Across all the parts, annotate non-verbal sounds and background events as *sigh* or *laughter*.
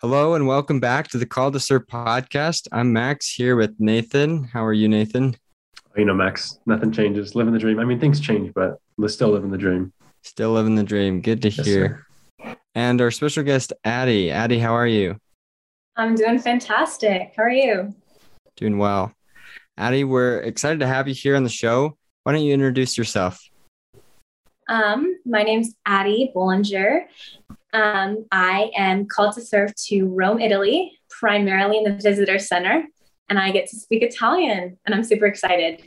Hello and welcome back to the Call to Serve podcast. I'm Max here with Nathan. How are you, Nathan? You know, Max, nothing changes. Living the dream. I mean, things change, but we're still living the dream. Still living the dream. Good to Yes, hear. and our special guest, Addie. Addie, how are you? I'm doing fantastic. How are you? Doing well. Addie, we're excited to have you here on the show. Why don't you introduce yourself? Um, my name's Addie Bollinger. Um, I am called to serve to Rome, Italy, primarily in the visitor center, and I get to speak Italian, and I'm super excited.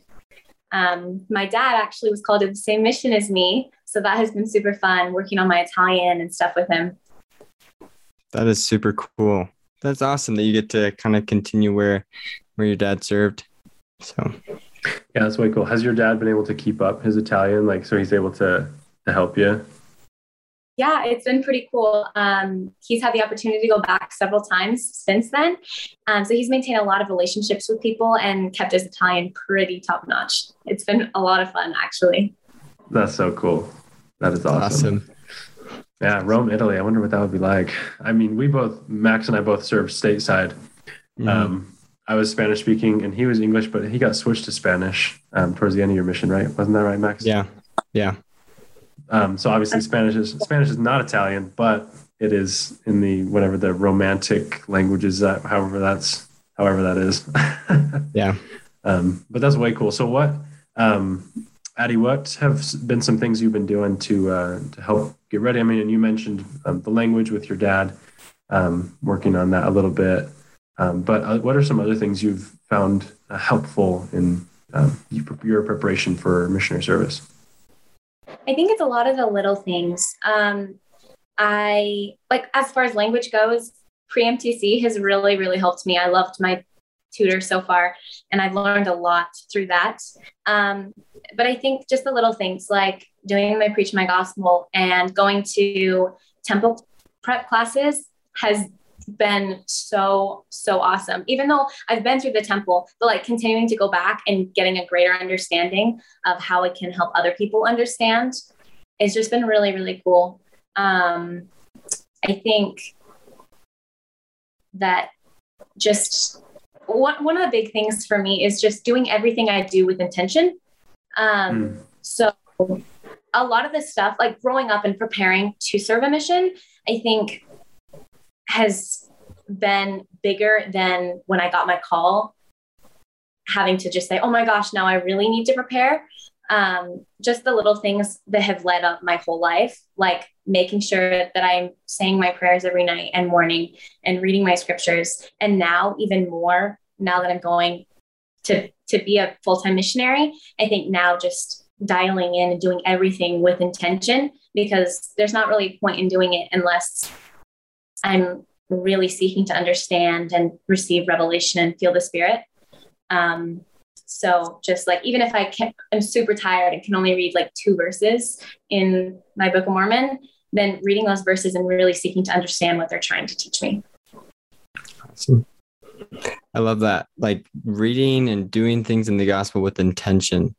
Um, my dad actually was called to the same mission as me, so that has been super fun working on my Italian and stuff with him. That is super cool. That's awesome that you get to kind of continue where where your dad served. So Yeah, that's way cool. Has your dad been able to keep up his Italian, like so he's able to to help you? Yeah, it's been pretty cool. Um, he's had the opportunity to go back several times since then. Um, so he's maintained a lot of relationships with people and kept his Italian pretty top notch. It's been a lot of fun, actually. That's so cool. That is awesome. awesome. Yeah, Rome, Italy. I wonder what that would be like. I mean, we both, Max and I both served stateside. Mhm. Um, I was Spanish speaking and he was English, but he got switched to Spanish um, towards the end of your mission, right? Wasn't that right, Max? yeah. Yeah. Um, so obviously Spanish is Spanish is not Italian, but it is in the whatever the romantic languages that however that's however that is. *laughs* Yeah. Um, but that's way cool. So what, um, Addie, what have been some things you've been doing to uh, to help get ready? I mean, and you mentioned um, the language with your dad, um, working on that a little bit. Um, but uh, what are some other things you've found uh, helpful in um, your preparation for missionary service? I think it's a lot of the little things. Um, I like as far as language goes, pre-MTC has really, really helped me. I loved my tutor so far, and I've learned a lot through that. Um, but I think just the little things like doing my preach my gospel and going to temple prep classes has been so so awesome. Even though i've been through the temple but like continuing to go back and getting a greater understanding of how it can help other people understand it's just been really really cool. Um, i think that just one, one of the big things for me is just doing everything i do with intention. Um, Mm. so a lot of this stuff like growing up and preparing to serve a mission i think has been bigger than when i got my call having to just say oh my gosh now i really need to prepare um, just the little things that have led up my whole life, like making sure that I'm saying my prayers every night and morning and reading my scriptures. And now, even more, now that I'm going to, to be a full time missionary, I think now just dialing in and doing everything with intention because there's not really a point in doing it unless I'm really seeking to understand and receive revelation and feel the spirit. Um, so just like even if I can, I'm super tired and can only read like two verses in my Book of Mormon, then reading those verses and really seeking to understand what they're trying to teach me. Awesome. I love that. Like reading and doing things in the gospel with intention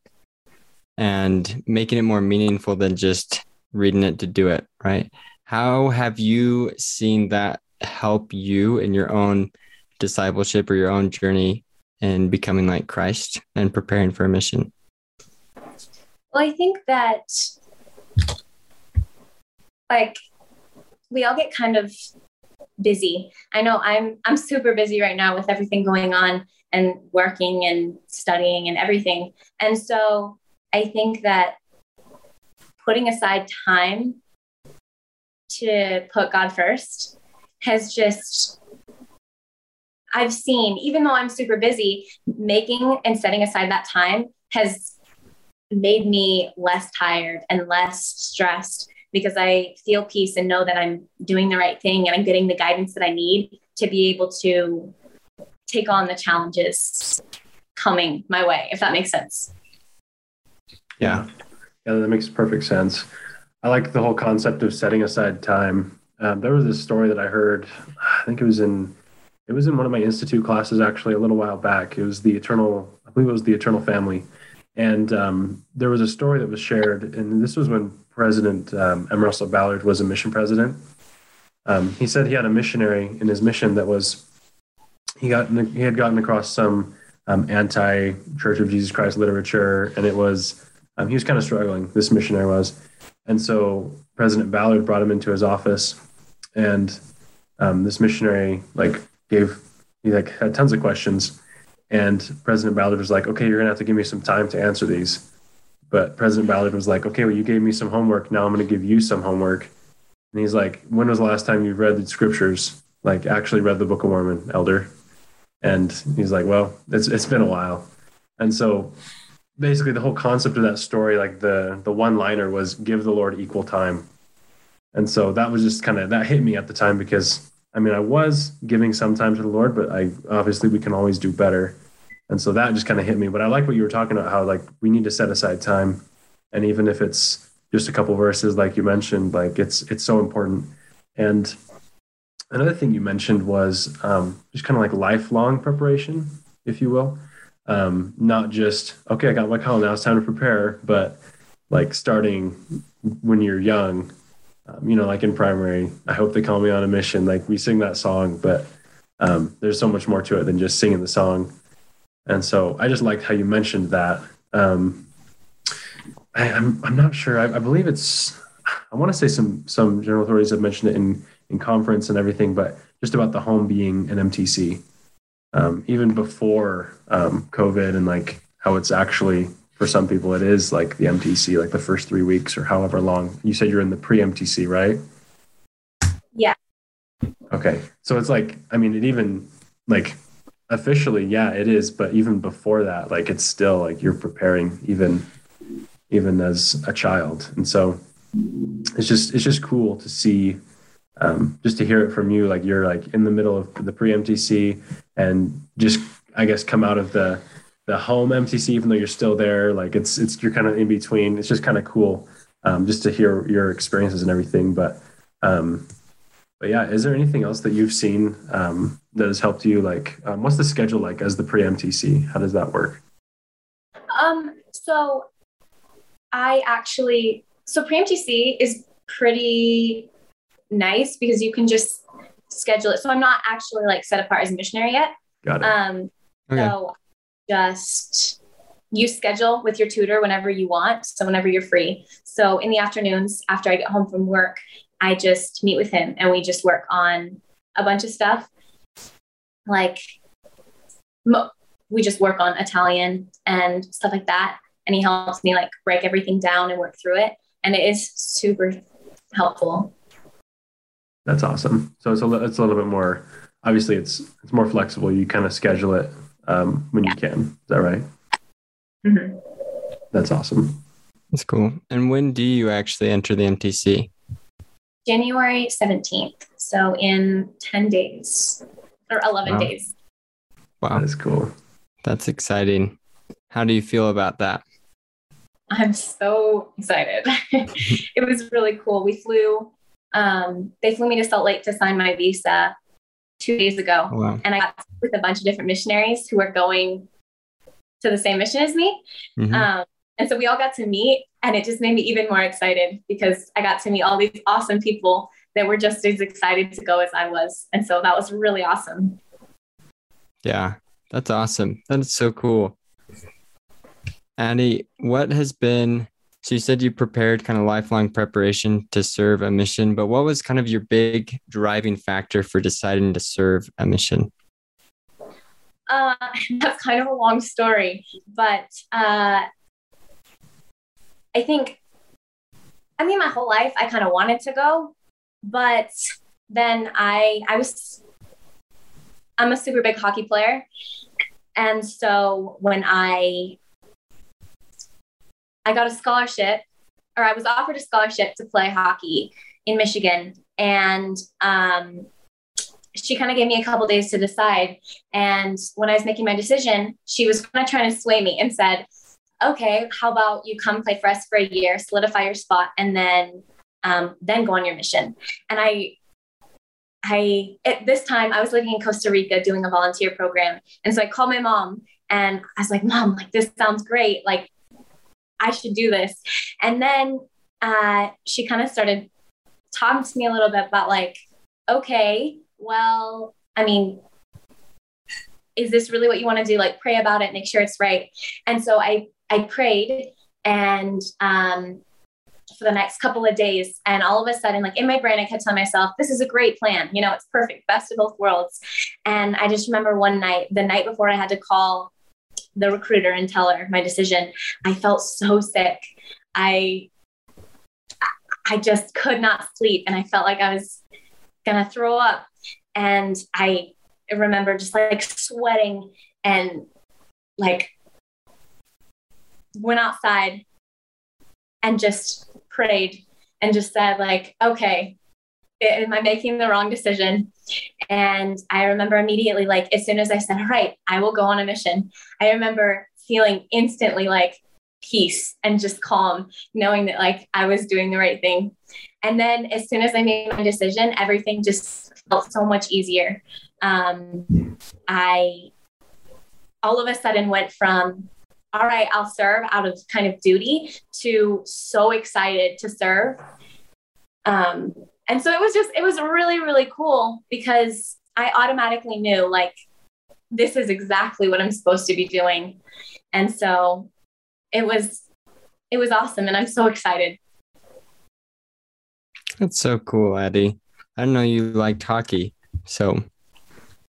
and making it more meaningful than just reading it to do it, right? How have you seen that help you in your own discipleship or your own journey in becoming like Christ and preparing for a mission? Well, I think that like we all get kind of busy. I know I'm I'm super busy right now with everything going on and working and studying and everything. And so I think that putting aside time to put God first has just I've seen, even though I'm super busy, making and setting aside that time has made me less tired and less stressed because I feel peace and know that I'm doing the right thing and I'm getting the guidance that I need to be able to take on the challenges coming my way, if that makes sense. Yeah. Yeah, that makes perfect sense. I like the whole concept of setting aside time. Um, there was this story that I heard. I think it was in it was in one of my institute classes actually a little while back. It was the eternal. I believe it was the eternal family, and um, there was a story that was shared. And this was when President um, M. Russell Ballard was a mission president, um, he said he had a missionary in his mission that was he got he had gotten across some um, anti Church of Jesus Christ literature, and it was um, he was kind of struggling. This missionary was, and so President Ballard brought him into his office, and um, this missionary like gave he like had tons of questions, and President Ballard was like, "Okay, you're gonna have to give me some time to answer these." But President Ballard was like, "Okay, well, you gave me some homework. Now I'm gonna give you some homework." And he's like, "When was the last time you read the scriptures? Like, actually read the Book of Mormon, Elder?" And he's like, "Well, it's it's been a while." And so basically the whole concept of that story like the the one liner was give the lord equal time. And so that was just kind of that hit me at the time because i mean i was giving some time to the lord but i obviously we can always do better. And so that just kind of hit me. But i like what you were talking about how like we need to set aside time. And even if it's just a couple verses like you mentioned like it's it's so important. And another thing you mentioned was um, just kind of like lifelong preparation if you will um, not just okay i got my call now it's time to prepare but like starting when you're young um, you know like in primary i hope they call me on a mission like we sing that song but um, there's so much more to it than just singing the song. And so i just liked how you mentioned that. Um, I, am I'm, I'm not sure I, I believe it's i want to say some some general authorities have mentioned it in in conference and everything but just about the home being an mtc um, even before um, COVID and like how it's actually for some people it is like the MTC, like the first three weeks or however long. You said you're in the pre MTC, right? Yeah. Okay, so it's like I mean, it even like officially, yeah, it is, but even before that, like it's still like you're preparing even even as a child, and so it's just it's just cool to see um, just to hear it from you, like you're like in the middle of the pre MTC and just I guess come out of the the home MTC, even though you're still there. Like it's it's you're kind of in between. It's just kind of cool um, just to hear your experiences and everything. But um, but yeah, is there anything else that you've seen um, that has helped you? Like, um, what's the schedule like as the pre MTC? How does that work? Um, so I actually so pre MTC is pretty nice because you can just schedule it. So I'm not actually like set apart as a missionary yet. Got it. Um, okay. So just you schedule with your tutor whenever you want. So whenever you're free. So in the afternoons after I get home from work, I just meet with him and we just work on a bunch of stuff. Like mo- we just work on Italian and stuff like that. And he helps me like break everything down and work through it. And it is super helpful. That's awesome. So it's a, it's a little bit more, obviously it's, it's more flexible. You kind of schedule it um, when yeah. you can. Is that right? Mm-hmm. That's awesome. That's cool. And when do you actually enter the MTC? January 17th. So in 10 days or 11 wow. days. Wow. That is cool. That's exciting. How do you feel about that? I'm so excited. *laughs* it was really cool. We flew um, they flew me to Salt Lake to sign my visa two days ago. Oh, wow. And I got with a bunch of different missionaries who were going to the same mission as me. Mm-hmm. Um, and so we all got to meet, and it just made me even more excited because I got to meet all these awesome people that were just as excited to go as I was. And so that was really awesome. Yeah, that's awesome. That's so cool. Addie, what has been so you said you prepared kind of lifelong preparation to serve a mission, but what was kind of your big driving factor for deciding to serve a mission? Uh, *laughs* that's kind of a long story, but uh, I think, I mean, my whole life I kind of wanted to go, but then I I was I'm a super big hockey player, and so when I I got a scholarship, or I was offered a scholarship to play hockey in Michigan. And um, she kind of gave me a couple days to decide. And when I was making my decision, she was kind of trying to sway me and said, okay, how about you come play for us for a year, solidify your spot, and then um, then go on your mission. And I I at this time I was living in Costa Rica doing a volunteer program. And so I called my mom and I was like, Mom, like this sounds great. Like I should do this. And then uh, she kind of started talking to me a little bit about like, okay, well, I mean, is this really what you want to do? Like pray about it, make sure it's right. And so I I prayed and um for the next couple of days. And all of a sudden, like in my brain, I kept telling myself, this is a great plan. You know, it's perfect, best of both worlds. And I just remember one night, the night before I had to call the recruiter and tell her my decision, I felt so sick. I I just could not sleep and I felt like I was gonna throw up. And I remember just like sweating and like went outside and just prayed and just said like okay am i making the wrong decision? And i remember immediately like as soon as i said all right i will go on a mission i remember feeling instantly like peace and just calm knowing that like i was doing the right thing. And then as soon as i made my decision everything just felt so much easier. Um, i all of a sudden went from all right, I'll serve out of kind of duty to so excited to serve. Um, and so it was just, it was really, really cool because I automatically knew like, this is exactly what I'm supposed to be doing. And so it was, it was awesome. And I'm so excited. That's so cool, Addie. I know you liked hockey. So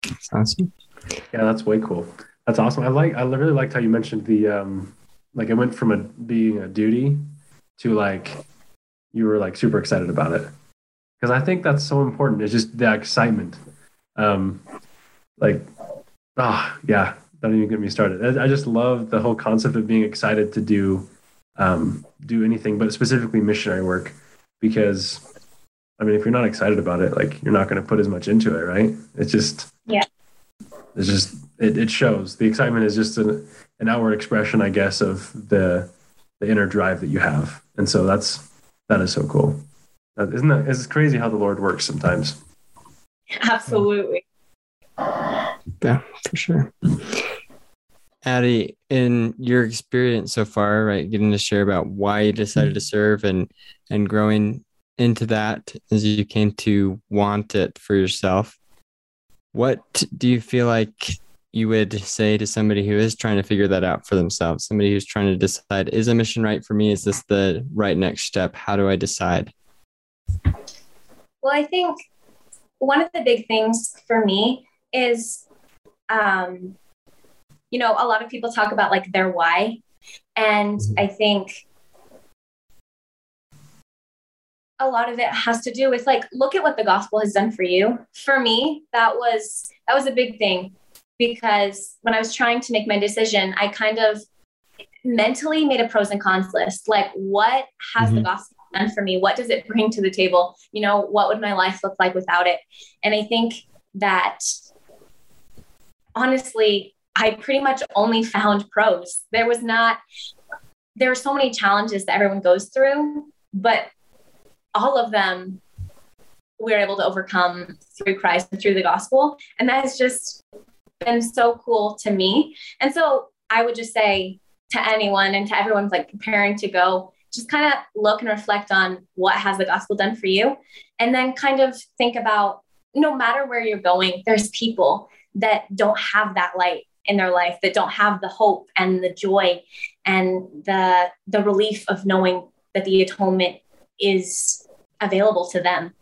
that's awesome. Yeah, that's way cool. That's awesome. I like. I really liked how you mentioned the um, like it went from a being a duty to like you were like super excited about it because I think that's so important. It's just the excitement. Um, like, ah, oh, yeah. Don't even get me started. I just love the whole concept of being excited to do um, do anything, but specifically missionary work, because I mean, if you're not excited about it, like you're not going to put as much into it, right? It's just yeah. It's just it, it shows the excitement is just an, an outward expression, I guess, of the the inner drive that you have, and so that's that is so cool. Isn't that? It's crazy how the Lord works sometimes. Absolutely. Yeah, for sure. Addie, in your experience so far, right, getting to share about why you decided to serve and and growing into that as you came to want it for yourself. What do you feel like you would say to somebody who is trying to figure that out for themselves? Somebody who's trying to decide, is a mission right for me? Is this the right next step? How do I decide? Well, I think one of the big things for me is, um, you know, a lot of people talk about like their why. And mm-hmm. I think a lot of it has to do with like look at what the gospel has done for you for me that was that was a big thing because when I was trying to make my decision, I kind of mentally made a pros and cons list. Like, what has mm-hmm. the gospel done for me? What does it bring to the table? You know, what would my life look like without it? And I think that honestly, I pretty much only found pros. There was not, there are so many challenges that everyone goes through, but all of them we're able to overcome through Christ and through the gospel. And that has just been so cool to me. And so I would just say to anyone and to everyone like preparing to go, just kind of look and reflect on what has the gospel done for you. And then kind of think about no matter where you're going, there's people that don't have that light in their life, that don't have the hope and the joy and the the relief of knowing that the atonement is available to them.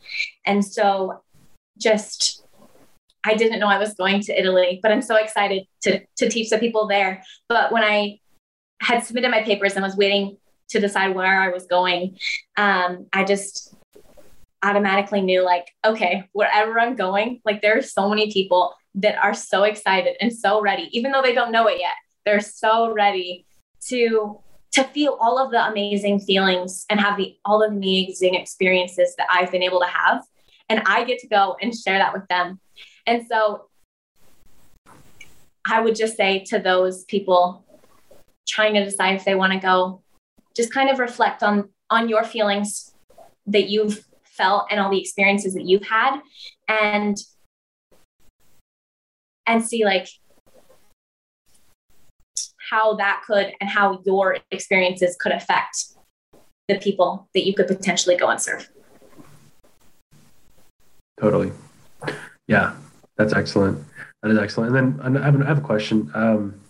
And so just I didn't know I was going to Italy, but I'm so excited to, to teach the people there. But when I had submitted my papers and was waiting to decide where I was going, um, I just automatically knew like, okay, wherever I'm going, like there are so many people that are so excited and so ready, even though they don't know it yet. They're so ready to to feel all of the amazing feelings and have the all of the amazing experiences that I've been able to have. And I get to go and share that with them. And so I would just say to those people trying to decide if they want to go, just kind of reflect on on your feelings that you've felt and all the experiences that you've had and and see like how that could and how your experiences could affect the people that you could potentially go and serve. Totally. Yeah, that's excellent. That is excellent. And then I have, a question. Um,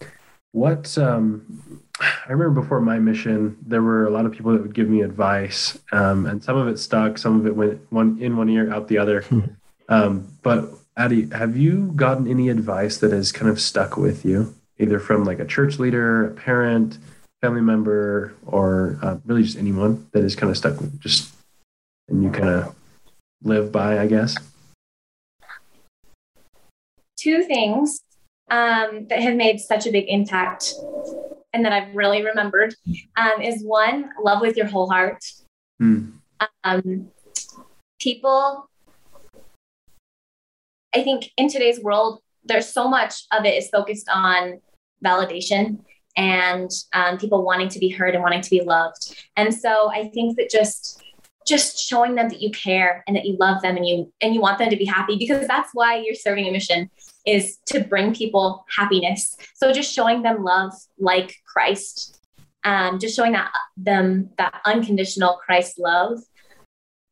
what um, I remember before my mission, there were a lot of people that would give me advice, um, and some of it stuck, some of it went one in one ear, out the other. um, but Addie, have you gotten any advice that has kind of stuck with you, either from like a church leader, a parent, family member, or uh, really just anyone that has kind of stuck with just and you kind of live by, I guess? Two things um, that have made such a big impact and that I've really remembered um, is one, love with your whole heart. Hmm. Um, people, I think in today's world, there's so much of it is focused on validation and um, people wanting to be heard and wanting to be loved. And so I think that just just showing them that you care and that you love them and you and you want them to be happy because that's why you're serving a mission is to bring people happiness. So just showing them love like christ um, just showing that them that unconditional christ love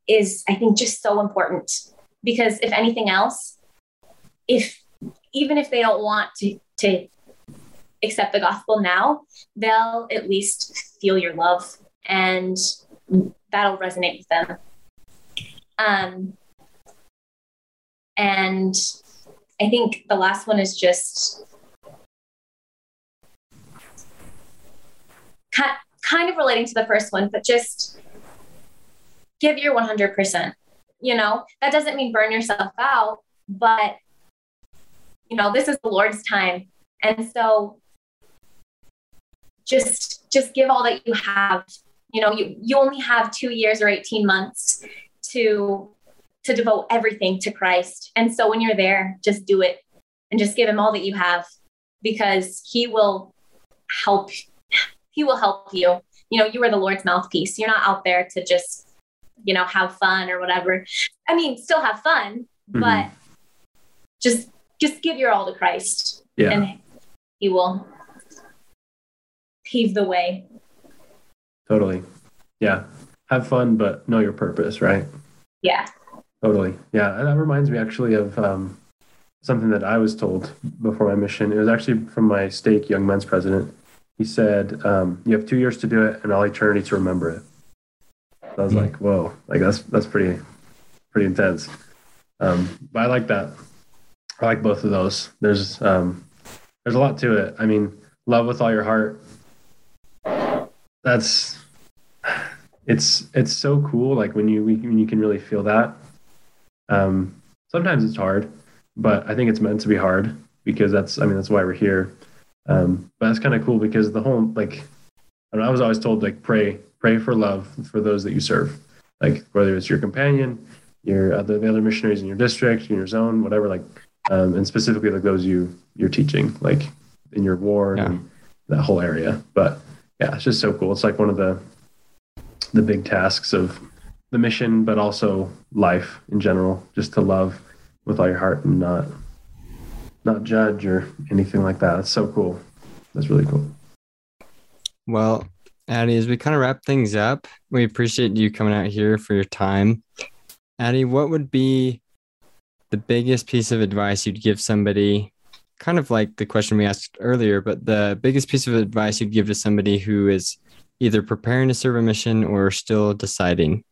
is i think just so important because if anything else if even if they don't want to to accept the gospel now they'll at least feel your love and that'll resonate with them. Um, and I think the last one is just kind of relating to the first one, but just give your 100%. You know, that doesn't mean burn yourself out, but, you know, this is the Lord's time. And so just just give all that you have you know you, you only have two years or 18 months to to devote everything to christ. And so when you're there just do it and just give him all that you have because he will help he will help you. You know you are the lord's mouthpiece. You're not out there to just you know have fun or whatever. I mean still have fun mm-hmm. but just just give your all to christ yeah. and he will pave the way Totally. Yeah. Have fun, but know your purpose, right? Yeah. Totally. Yeah. And that reminds me actually of um, something that I was told before my mission. It was actually from my stake young men's president. He said, um, "You have two years to do it, and all eternity to remember it." So I was mm-hmm. like, "Whoa! Like that's that's pretty pretty intense." Um, but I like that. I like both of those. There's um, there's a lot to it. I mean, love with all your heart that's it's it's so cool like when you when you can really feel that. Um sometimes it's hard but i think it's meant to be hard because that's i mean that's why we're here. Um but that's kind of cool because the whole like I, know, I was always told like pray pray for love for those that you serve. Like whether it's your companion your other the other missionaries in your district in your zone whatever like um and specifically like those you you're teaching like in your ward yeah. and that whole area. But yeah, it's just so cool. It's like one of the the big tasks of the mission, but also life in general, just to love with all your heart and not not judge or anything like that. It's so cool. That's really cool. Well, Addie, as we kind of wrap things up, we appreciate you coming out here for your time. Addie, what would be the biggest piece of advice you'd give somebody kind of like the question we asked earlier, but the biggest piece of advice you'd give to somebody who is either preparing to serve a mission or still deciding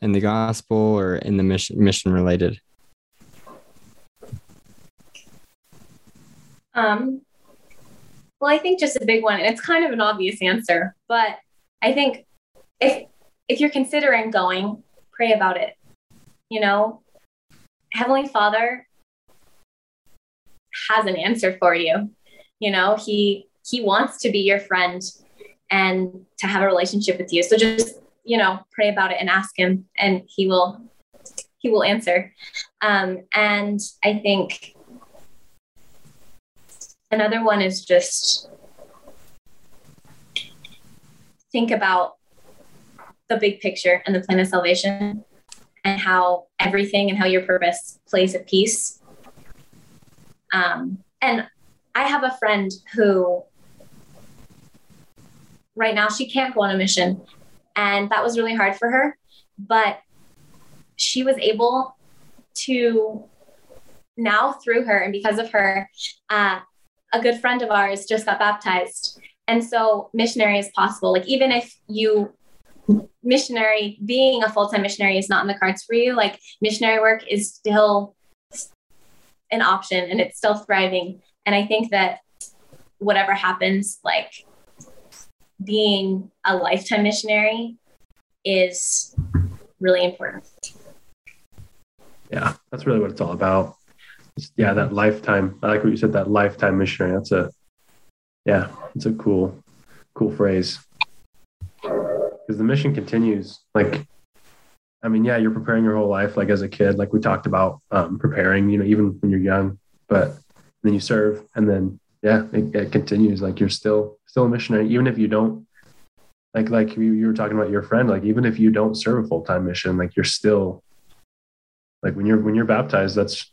in the gospel or in the mission mission related? Um, well, I think just a big one, and it's kind of an obvious answer, but I think if if you're considering going, pray about it. You know, Heavenly Father has an answer for you. You know, he he wants to be your friend and to have a relationship with you. So just, you know, pray about it and ask him and he will he will answer. Um, and I think another one is just think about the big picture and the plan of salvation and how everything and how your purpose plays a piece um, and I have a friend who right now she can't go on a mission. And that was really hard for her. But she was able to now through her and because of her, uh, a good friend of ours just got baptized. And so missionary is possible. Like even if you missionary being a full-time missionary is not in the cards for you, like missionary work is still an option and it's still thriving. And I think that whatever happens, like being a lifetime missionary is really important. Yeah, that's really what it's all about. Yeah, that lifetime. I like what you said. That lifetime missionary. That's a yeah, it's a cool, cool phrase. Because the mission continues. Like, I mean, yeah, you're preparing your whole life, like as a kid, like we talked about um, preparing. You know, even when you're young, but then you serve, and then yeah, it, it continues. Like you're still still a missionary, even if you don't like like you, you were talking about your friend like even if you don't serve a full-time mission like you're still like when you're when you're baptized that's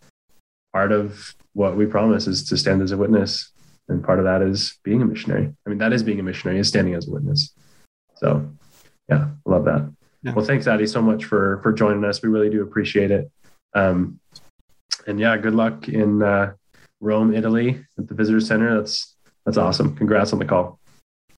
part of what we promise is to stand as a witness and part of that is being a missionary i mean that is being a missionary is standing as a witness so yeah i love that yeah. well thanks addie so much for for joining us. We really do appreciate it. Um and yeah good luck in uh rome italy at the visitor center. That's that's awesome. Congrats on the call